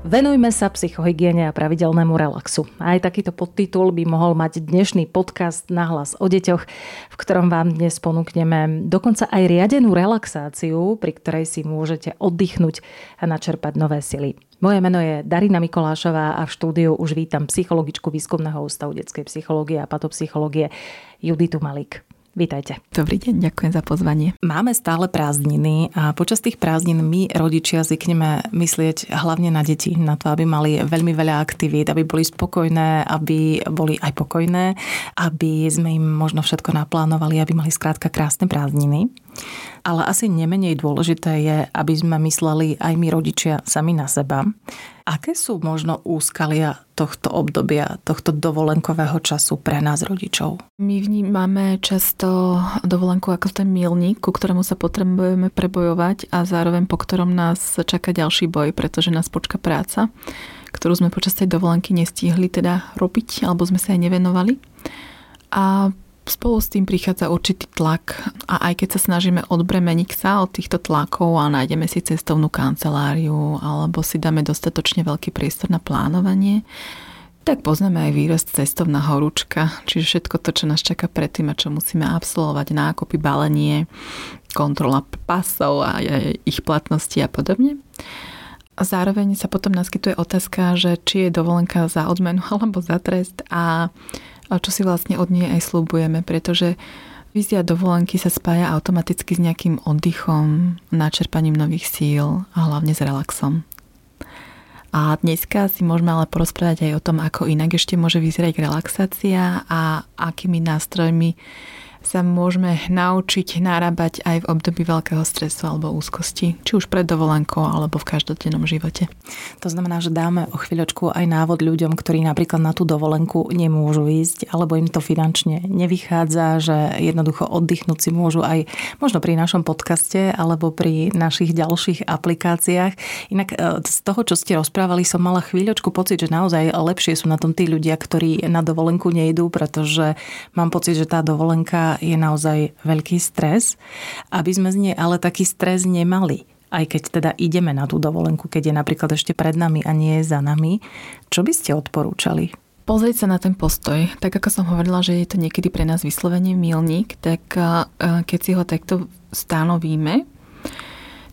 Venujme sa psychohygiene a pravidelnému relaxu. Aj takýto podtitul by mohol mať dnešný podcast Nahlas o deťoch, v ktorom vám dnes ponúkneme dokonca aj riadenú relaxáciu, pri ktorej si môžete oddychnúť a načerpať nové sily. Moje meno je Darina Mikolášová a v štúdiu už vítam psychologičku Výskumného ústavu detskej psychológie a patopsychológie Juditu Malik. Vítajte. Dobrý deň, ďakujem za pozvanie. Máme stále prázdniny a počas tých prázdnin my, rodičia, zvykneme myslieť hlavne na deti, na to, aby mali veľmi veľa aktivít, aby boli spokojné, aby boli aj pokojné, aby sme im možno všetko naplánovali, aby mali skrátka krásne prázdniny. Ale asi nemenej dôležité je, aby sme mysleli aj my rodičia sami na seba. Aké sú možno úskalia tohto obdobia, tohto dovolenkového času pre nás rodičov? My vnímame často dovolenku ako ten milník, ku ktorému sa potrebujeme prebojovať a zároveň po ktorom nás čaká ďalší boj, pretože nás počka práca, ktorú sme počas tej dovolenky nestihli teda robiť alebo sme sa aj nevenovali. A Spolu s tým prichádza určitý tlak a aj keď sa snažíme odbremeniť sa od týchto tlakov a nájdeme si cestovnú kanceláriu alebo si dáme dostatočne veľký priestor na plánovanie, tak poznáme aj výraz cestovná horúčka, čiže všetko to, čo nás čaká predtým a čo musíme absolvovať, nákopy, balenie, kontrola pasov a ich platnosti a podobne. A zároveň sa potom naskytuje otázka, že či je dovolenka za odmenu alebo za trest a a čo si vlastne od nej aj slúbujeme, pretože Vízia dovolenky sa spája automaticky s nejakým oddychom, načerpaním nových síl a hlavne s relaxom. A dneska si môžeme ale porozprávať aj o tom, ako inak ešte môže vyzerať relaxácia a akými nástrojmi sa môžeme naučiť narábať aj v období veľkého stresu alebo úzkosti, či už pred dovolenkou alebo v každodennom živote. To znamená, že dáme o chvíľočku aj návod ľuďom, ktorí napríklad na tú dovolenku nemôžu ísť alebo im to finančne nevychádza, že jednoducho oddychnúť si môžu aj možno pri našom podcaste alebo pri našich ďalších aplikáciách. Inak e, z toho, čo ste rozprávali, som mala chvíľočku pocit, že naozaj lepšie sú na tom tí ľudia, ktorí na dovolenku nejdú, pretože mám pocit, že tá dovolenka je naozaj veľký stres, aby sme z nej ale taký stres nemali aj keď teda ideme na tú dovolenku, keď je napríklad ešte pred nami a nie je za nami. Čo by ste odporúčali? Pozrieť sa na ten postoj. Tak ako som hovorila, že je to niekedy pre nás vyslovene milník, tak keď si ho takto stanovíme,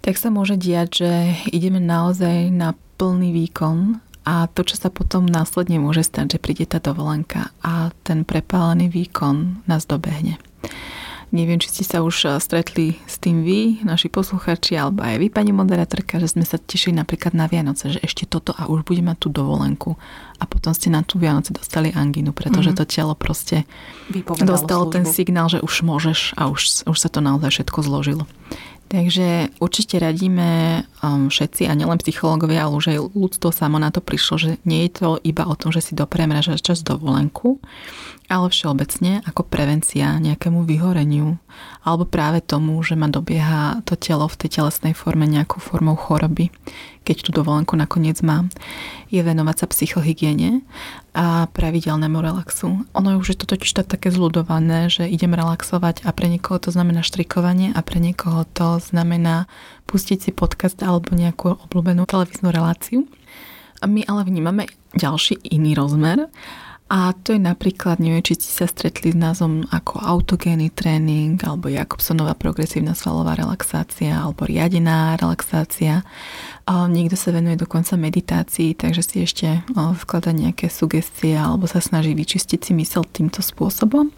tak sa môže diať, že ideme naozaj na plný výkon a to, čo sa potom následne môže stať, že príde tá dovolenka a ten prepálený výkon nás dobehne. Neviem, či ste sa už stretli s tým vy, naši posluchači, alebo aj vy, pani moderátorka, že sme sa tešili napríklad na Vianoce, že ešte toto a už budeme mať tú dovolenku. A potom ste na tú Vianoce dostali angínu, pretože mm-hmm. to telo proste Vypovedalo dostalo službu. ten signál, že už môžeš a už, už sa to naozaj všetko zložilo. Takže určite radíme um, všetci, a nielen psychológovia, ale už aj ľudstvo samo na to prišlo, že nie je to iba o tom, že si dopreme čas dovolenku, ale všeobecne ako prevencia nejakému vyhoreniu alebo práve tomu, že ma dobieha to telo v tej telesnej forme nejakou formou choroby keď tú dovolenku nakoniec mám, je venovať sa psychohygiene a pravidelnému relaxu. Ono je už to totiž to také zľudované, že idem relaxovať a pre niekoho to znamená štrikovanie a pre niekoho to znamená pustiť si podcast alebo nejakú obľúbenú televíznu reláciu. A my ale vnímame ďalší iný rozmer a to je napríklad, neviem, či ste sa stretli s názvom ako autogénny tréning, alebo Jakobsonová progresívna svalová relaxácia, alebo riadená relaxácia. Niekto sa venuje dokonca meditácii, takže si ešte vklada nejaké sugestie alebo sa snaží vyčistiť si mysel týmto spôsobom.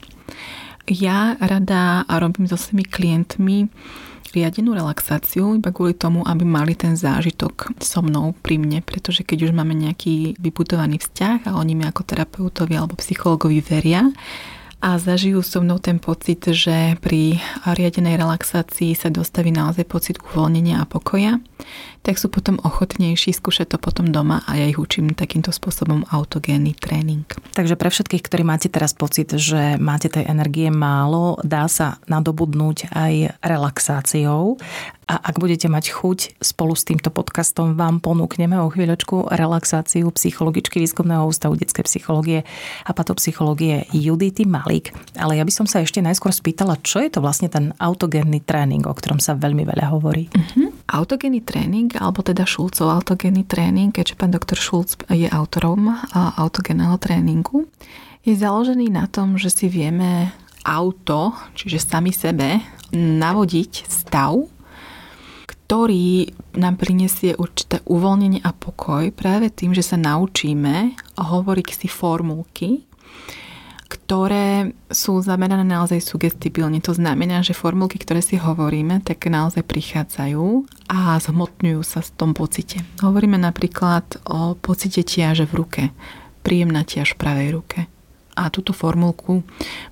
Ja rada a robím so svojimi klientmi riadenú relaxáciu iba kvôli tomu, aby mali ten zážitok so mnou pri mne, pretože keď už máme nejaký vybudovaný vzťah a oni mi ako terapeutovi alebo psychologovi veria, a zažijú so mnou ten pocit, že pri riadenej relaxácii sa dostaví naozaj pocit uvoľnenia a pokoja, tak sú potom ochotnejší skúšať to potom doma a ja ich učím takýmto spôsobom autogénny tréning. Takže pre všetkých, ktorí máte teraz pocit, že máte tej energie málo, dá sa nadobudnúť aj relaxáciou A ak budete mať chuť, spolu s týmto podcastom vám ponúkneme o chvíľočku relaxáciu psychologičky Výskumného ústavu detskej psychológie a patopsychológie Judity Malík. Ale ja by som sa ešte najskôr spýtala, čo je to vlastne ten autogénny tréning, o ktorom sa veľmi veľa hovorí. Uh-huh. Autogénny tréning, alebo teda Šulcov autogénny tréning, keďže pán doktor Šulc je autorom autogénneho tréningu, je založený na tom, že si vieme auto, čiže sami sebe, navodiť stav, ktorý nám prinesie určité uvoľnenie a pokoj práve tým, že sa naučíme hovoriť si formulky, ktoré sú zamerané naozaj sugestibilne. To znamená, že formulky, ktoré si hovoríme, tak naozaj prichádzajú a zhmotňujú sa v tom pocite. Hovoríme napríklad o pocite tiaže v ruke. Príjemná tiaž v pravej ruke. A túto formulku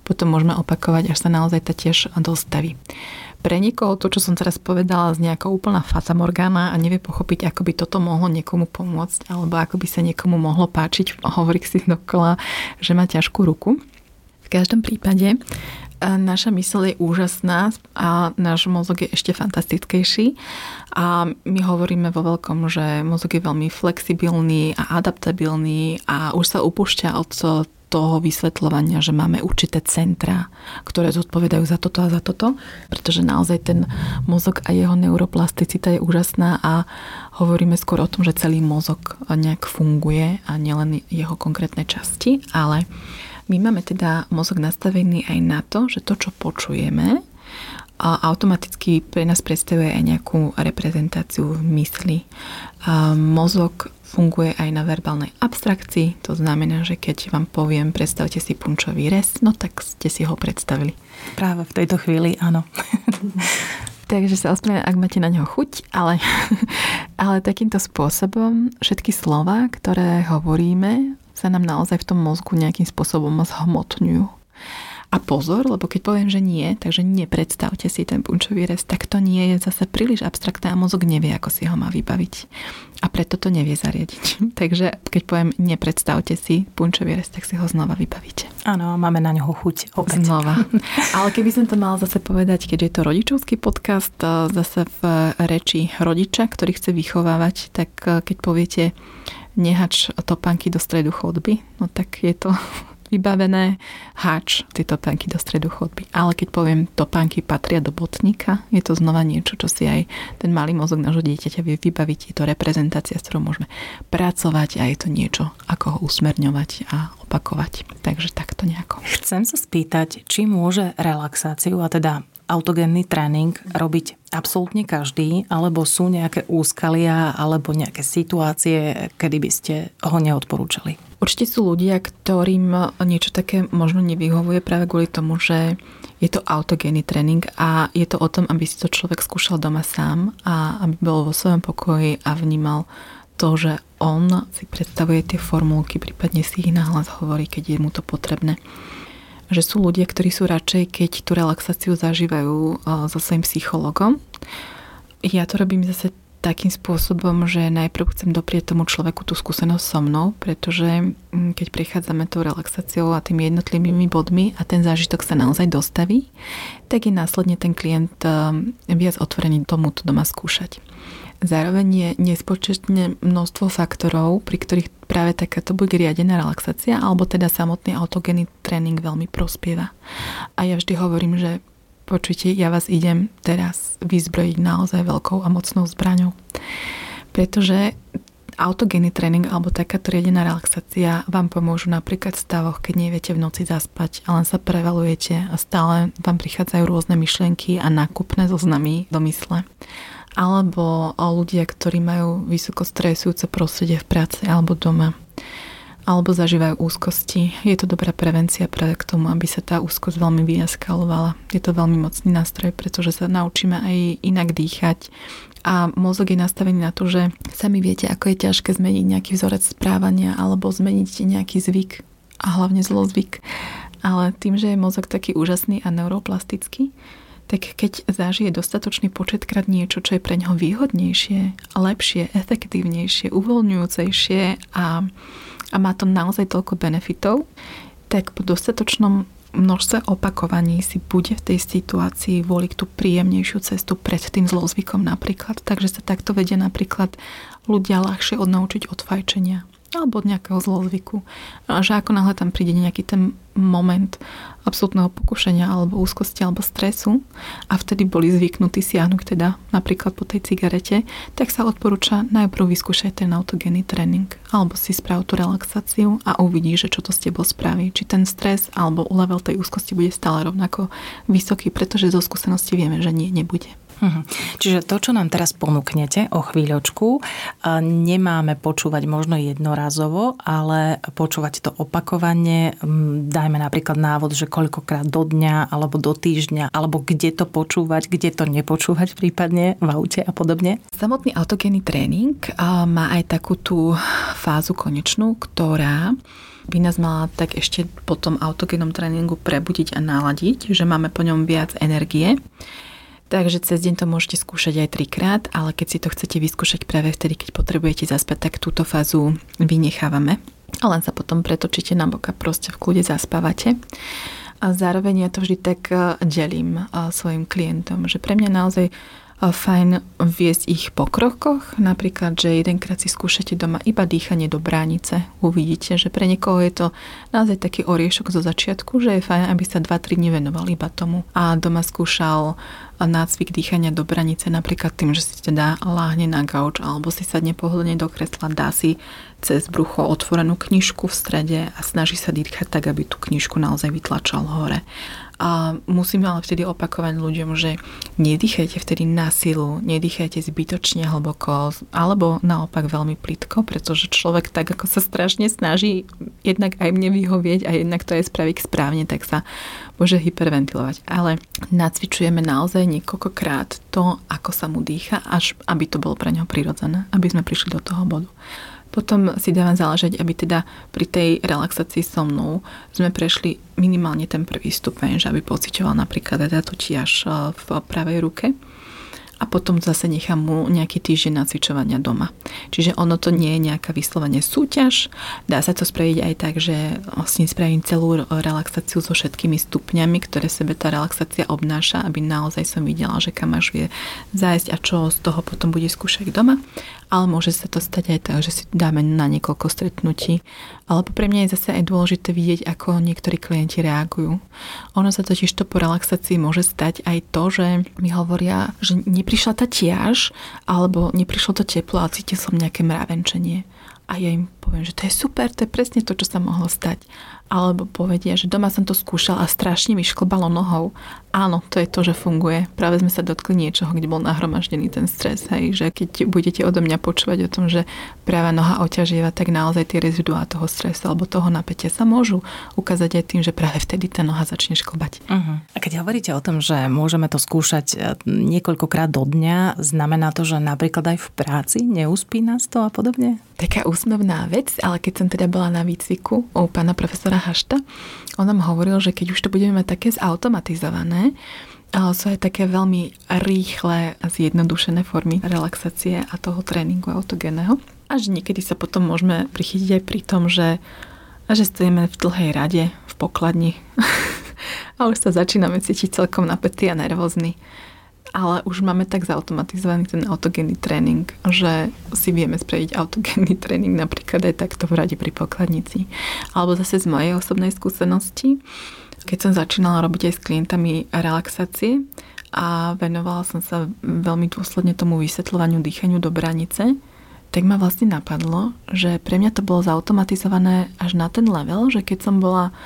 potom môžeme opakovať, až sa naozaj tá tiež dostaví pre niekoho to, čo som teraz povedala, z nejaká úplná fatamorgana a nevie pochopiť, ako by toto mohlo niekomu pomôcť, alebo ako by sa niekomu mohlo páčiť, hovorí si dokola, že má ťažkú ruku. V každom prípade naša mysl je úžasná a náš mozog je ešte fantastickejší a my hovoríme vo veľkom, že mozog je veľmi flexibilný a adaptabilný a už sa upúšťa od toho vysvetľovania, že máme určité centra, ktoré zodpovedajú za toto a za toto, pretože naozaj ten mozog a jeho neuroplasticita je úžasná a hovoríme skôr o tom, že celý mozog nejak funguje a nielen jeho konkrétne časti, ale my máme teda mozog nastavený aj na to, že to, čo počujeme, a automaticky pre nás predstavuje aj nejakú reprezentáciu mysli. A mozog funguje aj na verbálnej abstrakcii, to znamená, že keď vám poviem, predstavte si punčový rez, no tak ste si ho predstavili. Práve v tejto chvíli, áno. Takže sa ospravedlňujem, ak máte na neho chuť, ale, ale takýmto spôsobom všetky slova, ktoré hovoríme, sa nám naozaj v tom mozgu nejakým spôsobom zhmotňujú. A pozor, lebo keď poviem, že nie, takže nepredstavte si ten punčový rez, tak to nie je zase príliš abstraktné a mozog nevie, ako si ho má vybaviť. A preto to nevie zariadiť. takže keď poviem, nepredstavte si punčový rez, tak si ho znova vybavíte. Áno, máme na ňoho chuť opäť. Znova. Ale keby som to mal zase povedať, keďže je to rodičovský podcast, zase v reči rodiča, ktorý chce vychovávať, tak keď poviete nehač topánky do stredu chodby, no tak je to vybavené, háč, tie topánky do stredu chodby. Ale keď poviem, topánky patria do botníka, je to znova niečo, čo si aj ten malý mozog nášho dieťaťa vie vybaviť. Je to reprezentácia, s ktorou môžeme pracovať a je to niečo, ako ho usmerňovať a opakovať. Takže takto nejako. Chcem sa spýtať, či môže relaxáciu, a teda autogénny tréning robiť absolútne každý, alebo sú nejaké úskalia alebo nejaké situácie, kedy by ste ho neodporúčali? Určite sú ľudia, ktorým niečo také možno nevyhovuje práve kvôli tomu, že je to autogénny tréning a je to o tom, aby si to človek skúšal doma sám a aby bol vo svojom pokoji a vnímal to, že on si predstavuje tie formulky, prípadne si ich nahlas hovorí, keď je mu to potrebné že sú ľudia, ktorí sú radšej, keď tú relaxáciu zažívajú so svojím psychologom. Ja to robím zase takým spôsobom, že najprv chcem doprieť tomu človeku tú skúsenosť so mnou, pretože mm, keď prechádzame tou relaxáciou a tými jednotlivými bodmi a ten zážitok sa naozaj dostaví, tak je následne ten klient viac otvorený tomuto doma skúšať. Zároveň je nespočetne množstvo faktorov, pri ktorých práve takáto buď riadená relaxácia, alebo teda samotný autogénny tréning veľmi prospieva. A ja vždy hovorím, že počujte, ja vás idem teraz vyzbrojiť naozaj veľkou a mocnou zbraňou. Pretože autogénny tréning alebo takáto riadená relaxácia vám pomôžu napríklad v stavoch, keď neviete v noci zaspať a len sa prevalujete a stále vám prichádzajú rôzne myšlienky a nákupné zoznamy do mysle alebo ľudia, ktorí majú vysoko stresujúce prostredie v práci alebo doma alebo zažívajú úzkosti. Je to dobrá prevencia práve k tomu, aby sa tá úzkosť veľmi vyaskalovala. Je to veľmi mocný nástroj, pretože sa naučíme aj inak dýchať a mozog je nastavený na to, že sami viete, ako je ťažké zmeniť nejaký vzorec správania alebo zmeniť nejaký zvyk a hlavne zlozvyk. Ale tým, že je mozog taký úžasný a neuroplastický, tak keď zažije dostatočný početkrát niečo, čo je pre neho výhodnejšie, lepšie, efektívnejšie, uvoľňujúcejšie a, a má to naozaj toľko benefitov, tak po dostatočnom množstve opakovaní si bude v tej situácii voliť tú príjemnejšiu cestu pred tým zlozvykom napríklad. Takže sa takto vedia napríklad ľudia ľahšie odnaučiť od fajčenia alebo od nejakého zlozvyku. Že ako náhle tam príde nejaký ten moment absolútneho pokušenia alebo úzkosti alebo stresu a vtedy boli zvyknutí siahnuť teda napríklad po tej cigarete, tak sa odporúča najprv vyskúšať ten autogénny tréning alebo si sprav tú relaxáciu a uvidí, že čo to s tebou spraví. Či ten stres alebo level tej úzkosti bude stále rovnako vysoký, pretože zo skúsenosti vieme, že nie, nebude. Mhm. Čiže to, čo nám teraz ponúknete o chvíľočku, nemáme počúvať možno jednorazovo, ale počúvať to opakovane. Dajme napríklad návod, že koľkokrát do dňa alebo do týždňa, alebo kde to počúvať, kde to nepočúvať prípadne v aute a podobne. Samotný autogénny tréning má aj takú tú fázu konečnú, ktorá by nás mala tak ešte po tom autogénnom tréningu prebudiť a naladiť, že máme po ňom viac energie. Takže cez deň to môžete skúšať aj trikrát, ale keď si to chcete vyskúšať práve vtedy, keď potrebujete zaspať, tak túto fázu vynechávame. A len sa potom pretočíte na boka, proste v kľude zaspávate. A zároveň ja to vždy tak eh, delím eh, svojim klientom, že pre mňa naozaj fajn viesť ich po krokoch, napríklad, že jedenkrát si skúšate doma iba dýchanie do bránice. Uvidíte, že pre niekoho je to naozaj taký oriešok zo začiatku, že je fajn, aby sa 2-3 dní venoval iba tomu. A doma skúšal nácvik dýchania do branice, napríklad tým, že si teda láhne na gauč alebo si sadne pohodlne do kresla, dá si cez brucho otvorenú knižku v strede a snaží sa dýchať tak, aby tú knižku naozaj vytlačal hore. A musíme ale vtedy opakovať ľuďom, že nedýchajte vtedy na silu, nedýchajte zbytočne hlboko, alebo naopak veľmi plitko, pretože človek tak, ako sa strašne snaží jednak aj mne vyhovieť a jednak to aj spraviť správne, tak sa môže hyperventilovať. Ale nacvičujeme naozaj niekoľkokrát to, ako sa mu dýcha, až aby to bolo pre neho prirodzené, aby sme prišli do toho bodu. Potom si dávam záležať, aby teda pri tej relaxácii so mnou sme prešli minimálne ten prvý stupeň, že aby pocitoval napríklad teda tú tiaž eh, v pravej ruke a potom zase nechám mu nejaký týždeň nacvičovania doma. Čiže ono to nie je nejaká vyslovene súťaž. Dá sa to spraviť aj tak, že vlastne spravím celú relaxáciu so všetkými stupňami, ktoré sebe tá relaxácia obnáša, aby naozaj som videla, že kam až vie zájsť a čo z toho potom bude skúšať doma ale môže sa to stať aj tak, že si dáme na niekoľko stretnutí. Alebo pre mňa je zase aj dôležité vidieť, ako niektorí klienti reagujú. Ono sa totiž to po relaxácii môže stať aj to, že mi hovoria, že neprišla tá tiaž, alebo neprišlo to teplo a cítil som nejaké mravenčenie. A ja im poviem, že to je super, to je presne to, čo sa mohlo stať alebo povedia, že doma som to skúšal a strašne mi šklbalo nohou. Áno, to je to, že funguje. Práve sme sa dotkli niečoho, kde bol nahromaždený ten stres. Hej, že keď budete odo mňa počúvať o tom, že práva noha oťažieva, tak naozaj tie reziduá toho stresu alebo toho napätia sa môžu ukázať aj tým, že práve vtedy tá noha začne šklbať. Uh-huh. A keď hovoríte o tom, že môžeme to skúšať e, niekoľkokrát do dňa, znamená to, že napríklad aj v práci neúspí nás to a podobne? Taká úsmevná vec, ale keď som teda bola na výcviku u pána profesora Hašta. On nám hovoril, že keď už to budeme mať také zautomatizované, sú aj také veľmi rýchle a zjednodušené formy relaxácie a toho tréningu autogénneho. Až niekedy sa potom môžeme prichytiť aj pri tom, že, že stojíme v dlhej rade v pokladni a už sa začíname cítiť celkom napätý a nervózny ale už máme tak zautomatizovaný ten autogénny tréning, že si vieme spraviť autogénny tréning napríklad aj takto v rade pri pokladnici. Alebo zase z mojej osobnej skúsenosti, keď som začínala robiť aj s klientami relaxácie a venovala som sa veľmi dôsledne tomu vysvetľovaniu dýchaniu do branice, tak ma vlastne napadlo, že pre mňa to bolo zautomatizované až na ten level, že keď som bola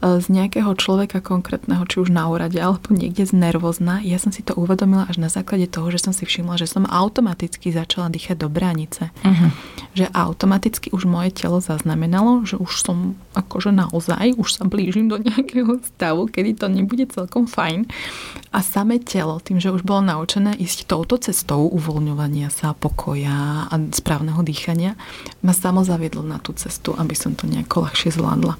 z nejakého človeka konkrétneho, či už na úrade alebo niekde z nervózna, ja som si to uvedomila až na základe toho, že som si všimla, že som automaticky začala dýchať do bránice. Uh-huh. Že automaticky už moje telo zaznamenalo, že už som akože naozaj, už sa blížim do nejakého stavu, kedy to nebude celkom fajn. A samé telo, tým, že už bolo naučené ísť touto cestou uvoľňovania sa, pokoja a správneho dýchania, ma samo zaviedlo na tú cestu, aby som to nejako ľahšie zvládla.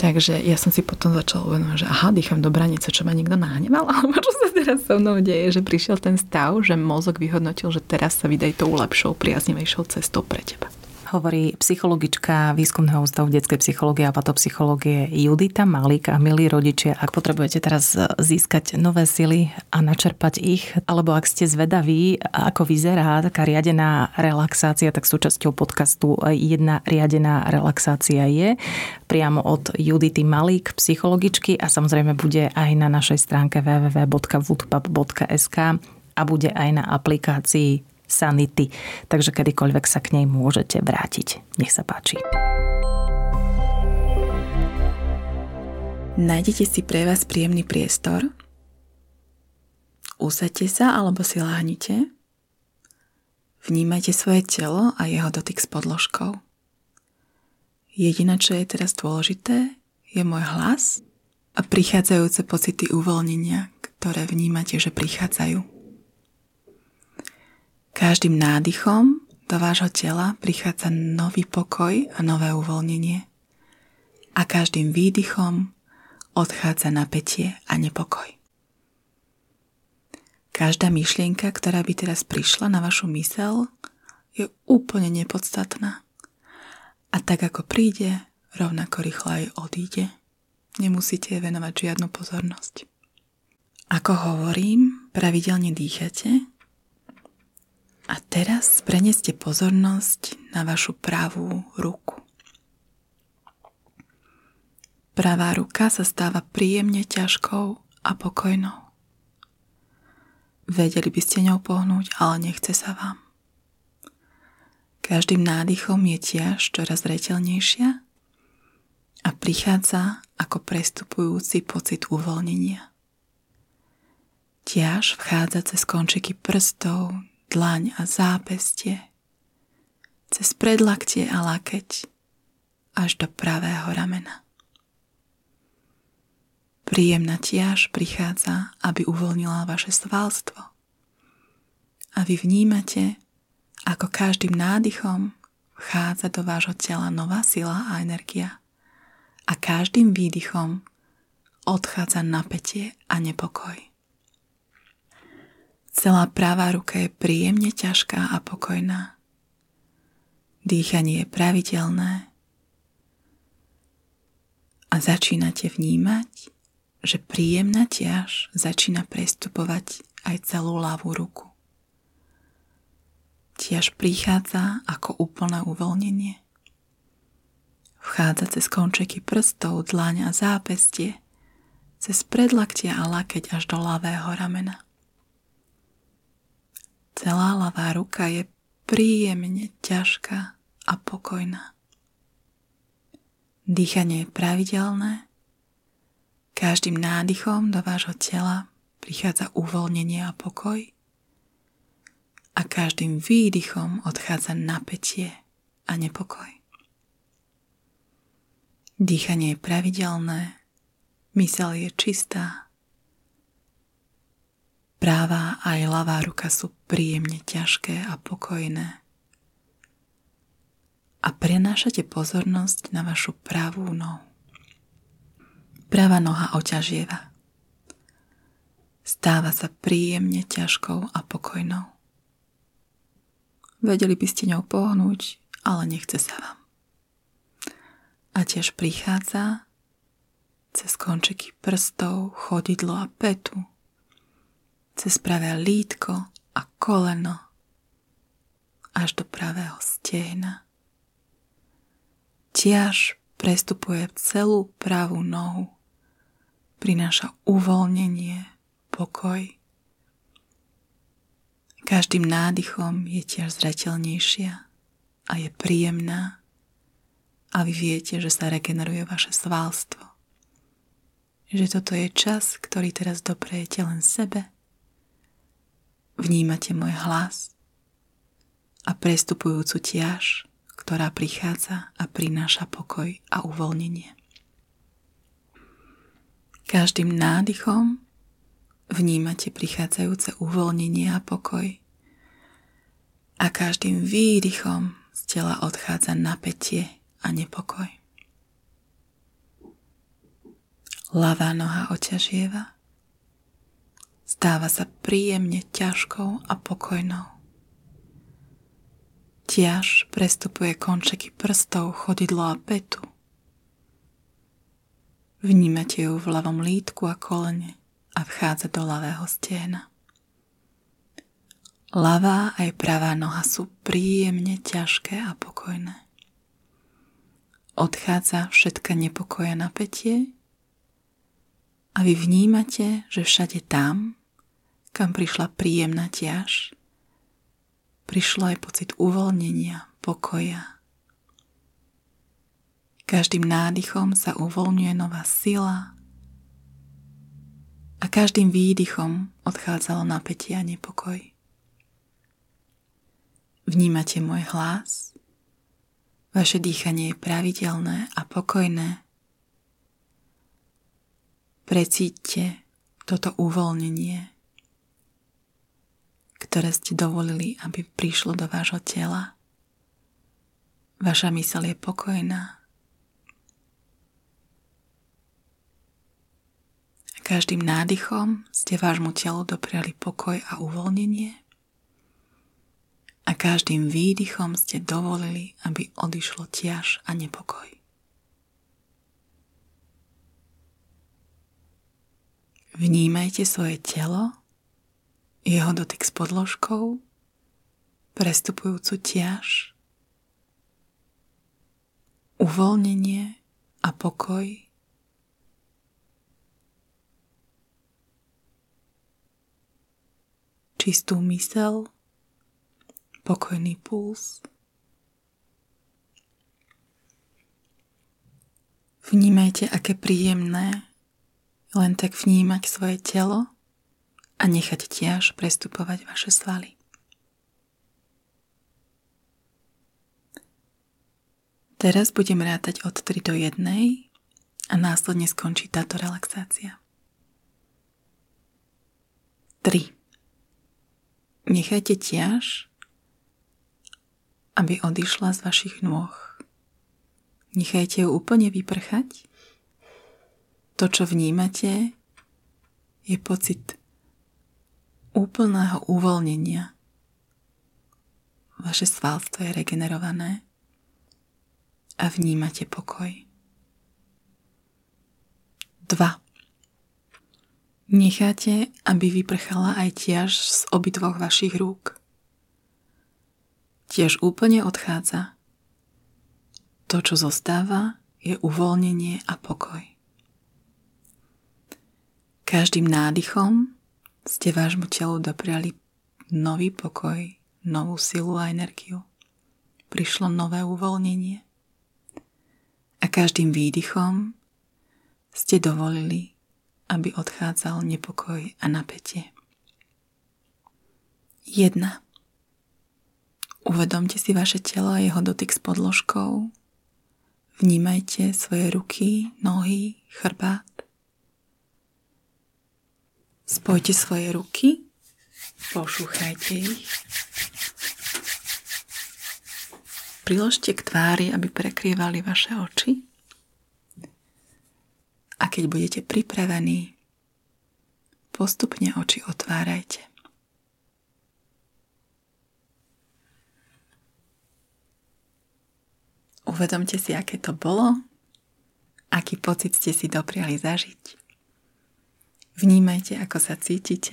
Takže ja som si potom začala uvedomovať, že aha, dýcham do branice, čo ma niekto nahneval, alebo čo sa teraz so mnou deje, že prišiel ten stav, že mozog vyhodnotil, že teraz sa vydaj tou lepšou, priaznivejšou cestou pre teba. Hovorí psychologička Výskumného ústavu detskej psychológie a patopsychológie Judita Malík. A milí rodičia, ak potrebujete teraz získať nové sily a načerpať ich, alebo ak ste zvedaví, ako vyzerá taká riadená relaxácia, tak súčasťou podcastu jedna riadená relaxácia je priamo od Judity Malík, psychologičky a samozrejme bude aj na našej stránke www.woodpub.sk a bude aj na aplikácii Sanity. Takže kedykoľvek sa k nej môžete vrátiť. Nech sa páči. Nájdete si pre vás príjemný priestor. Usadte sa alebo si láhnite. Vnímajte svoje telo a jeho dotyk s podložkou. Jediné, čo je teraz dôležité, je môj hlas a prichádzajúce pocity uvoľnenia, ktoré vnímate, že prichádzajú. Každým nádychom do vášho tela prichádza nový pokoj a nové uvoľnenie. A každým výdychom odchádza napätie a nepokoj. Každá myšlienka, ktorá by teraz prišla na vašu mysel, je úplne nepodstatná. A tak ako príde, rovnako rýchlo aj odíde. Nemusíte venovať žiadnu pozornosť. Ako hovorím, pravidelne dýchate a teraz preneste pozornosť na vašu pravú ruku. Pravá ruka sa stáva príjemne ťažkou a pokojnou. Vedeli by ste ňou pohnúť, ale nechce sa vám. Každým nádychom je tiež čoraz zretelnejšia a prichádza ako prestupujúci pocit uvoľnenia. Tiaž vchádza cez končiky prstov dlaň a zápestie, cez predlaktie a lakeť až do pravého ramena. Príjemná tiaž prichádza, aby uvoľnila vaše svalstvo. A vy vnímate, ako každým nádychom vchádza do vášho tela nová sila a energia a každým výdychom odchádza napätie a nepokoj. Celá pravá ruka je príjemne ťažká a pokojná. Dýchanie je pravidelné a začínate vnímať, že príjemná ťaž začína prestupovať aj celú ľavú ruku. Ťaž prichádza ako úplné uvoľnenie. Vchádza cez končeky prstov, dlaň a zápestie, cez predlaktia a lakeť až do ľavého ramena. Celá ľavá ruka je príjemne ťažká a pokojná. Dýchanie je pravidelné. Každým nádychom do vášho tela prichádza uvoľnenie a pokoj a každým výdychom odchádza napätie a nepokoj. Dýchanie je pravidelné, mysel je čistá Práva aj ľavá ruka sú príjemne ťažké a pokojné. A prenášate pozornosť na vašu pravú nohu. Pravá noha oťažieva. Stáva sa príjemne ťažkou a pokojnou. Vedeli by ste ňou pohnúť, ale nechce sa vám. A tiež prichádza cez končeky prstov, chodidlo a petu cez pravé lítko a koleno až do pravého stehna. Tiaž prestupuje celú pravú nohu, prináša uvoľnenie, pokoj. Každým nádychom je tiež zretelnejšia a je príjemná a vy viete, že sa regeneruje vaše svalstvo. Že toto je čas, ktorý teraz doprejete len sebe Vnímate môj hlas a prestupujúcu tiaž, ktorá prichádza a prináša pokoj a uvoľnenie. Každým nádychom vnímate prichádzajúce uvoľnenie a pokoj a každým výdychom z tela odchádza napätie a nepokoj. Lavá noha oťažieva stáva sa príjemne ťažkou a pokojnou. Tiaž prestupuje končeky prstov, chodidlo a petu. Vnímate ju v ľavom lítku a kolene a vchádza do ľavého stiena. Ľavá aj pravá noha sú príjemne ťažké a pokojné. Odchádza všetka nepokoja napätie a vy vnímate, že všade tam, kam prišla príjemná ťaž, prišlo aj pocit uvoľnenia, pokoja. Každým nádychom sa uvoľňuje nová sila a každým výdychom odchádzalo napätie a nepokoj. Vnímate môj hlas? Vaše dýchanie je pravidelné a pokojné. Precíťte toto uvoľnenie ktoré ste dovolili, aby prišlo do vášho tela. Vaša mysel je pokojná. Každým nádychom ste vášmu telu dopriali pokoj a uvoľnenie a každým výdychom ste dovolili, aby odišlo tiaž a nepokoj. Vnímajte svoje telo jeho dotyk s podložkou, prestupujúcu tiaž, uvoľnenie a pokoj. Čistú mysel, pokojný puls. Vnímajte, aké príjemné len tak vnímať svoje telo a nechať tiež prestupovať vaše svaly. Teraz budem rátať od 3 do 1 a následne skončí táto relaxácia. 3. Nechajte tiež, aby odišla z vašich nôh. Nechajte ju úplne vyprchať. To, čo vnímate, je pocit úplného uvoľnenia. Vaše svalstvo je regenerované a vnímate pokoj. 2. Necháte, aby vyprchala aj tiež z obidvoch vašich rúk. Tiež úplne odchádza. To, čo zostáva, je uvoľnenie a pokoj. Každým nádychom ste vášmu telu dopriali nový pokoj, novú silu a energiu. Prišlo nové uvoľnenie. A každým výdychom ste dovolili, aby odchádzal nepokoj a napätie. 1. Uvedomte si vaše telo a jeho dotyk s podložkou. Vnímajte svoje ruky, nohy, chrbát. Spojte svoje ruky, pošúchajte ich. Priložte k tvári, aby prekrývali vaše oči. A keď budete pripravení, postupne oči otvárajte. Uvedomte si, aké to bolo, aký pocit ste si dopriali zažiť. Vnímajte, ako sa cítite.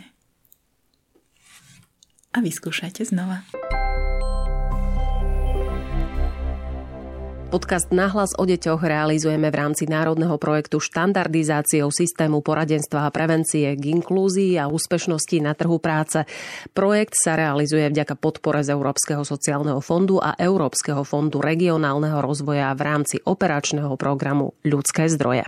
A vyskúšajte znova. Podcast Nahlas o deťoch realizujeme v rámci národného projektu štandardizáciou systému poradenstva a prevencie k inklúzii a úspešnosti na trhu práce. Projekt sa realizuje vďaka podpore z Európskeho sociálneho fondu a Európskeho fondu regionálneho rozvoja v rámci operačného programu Ľudské zdroje.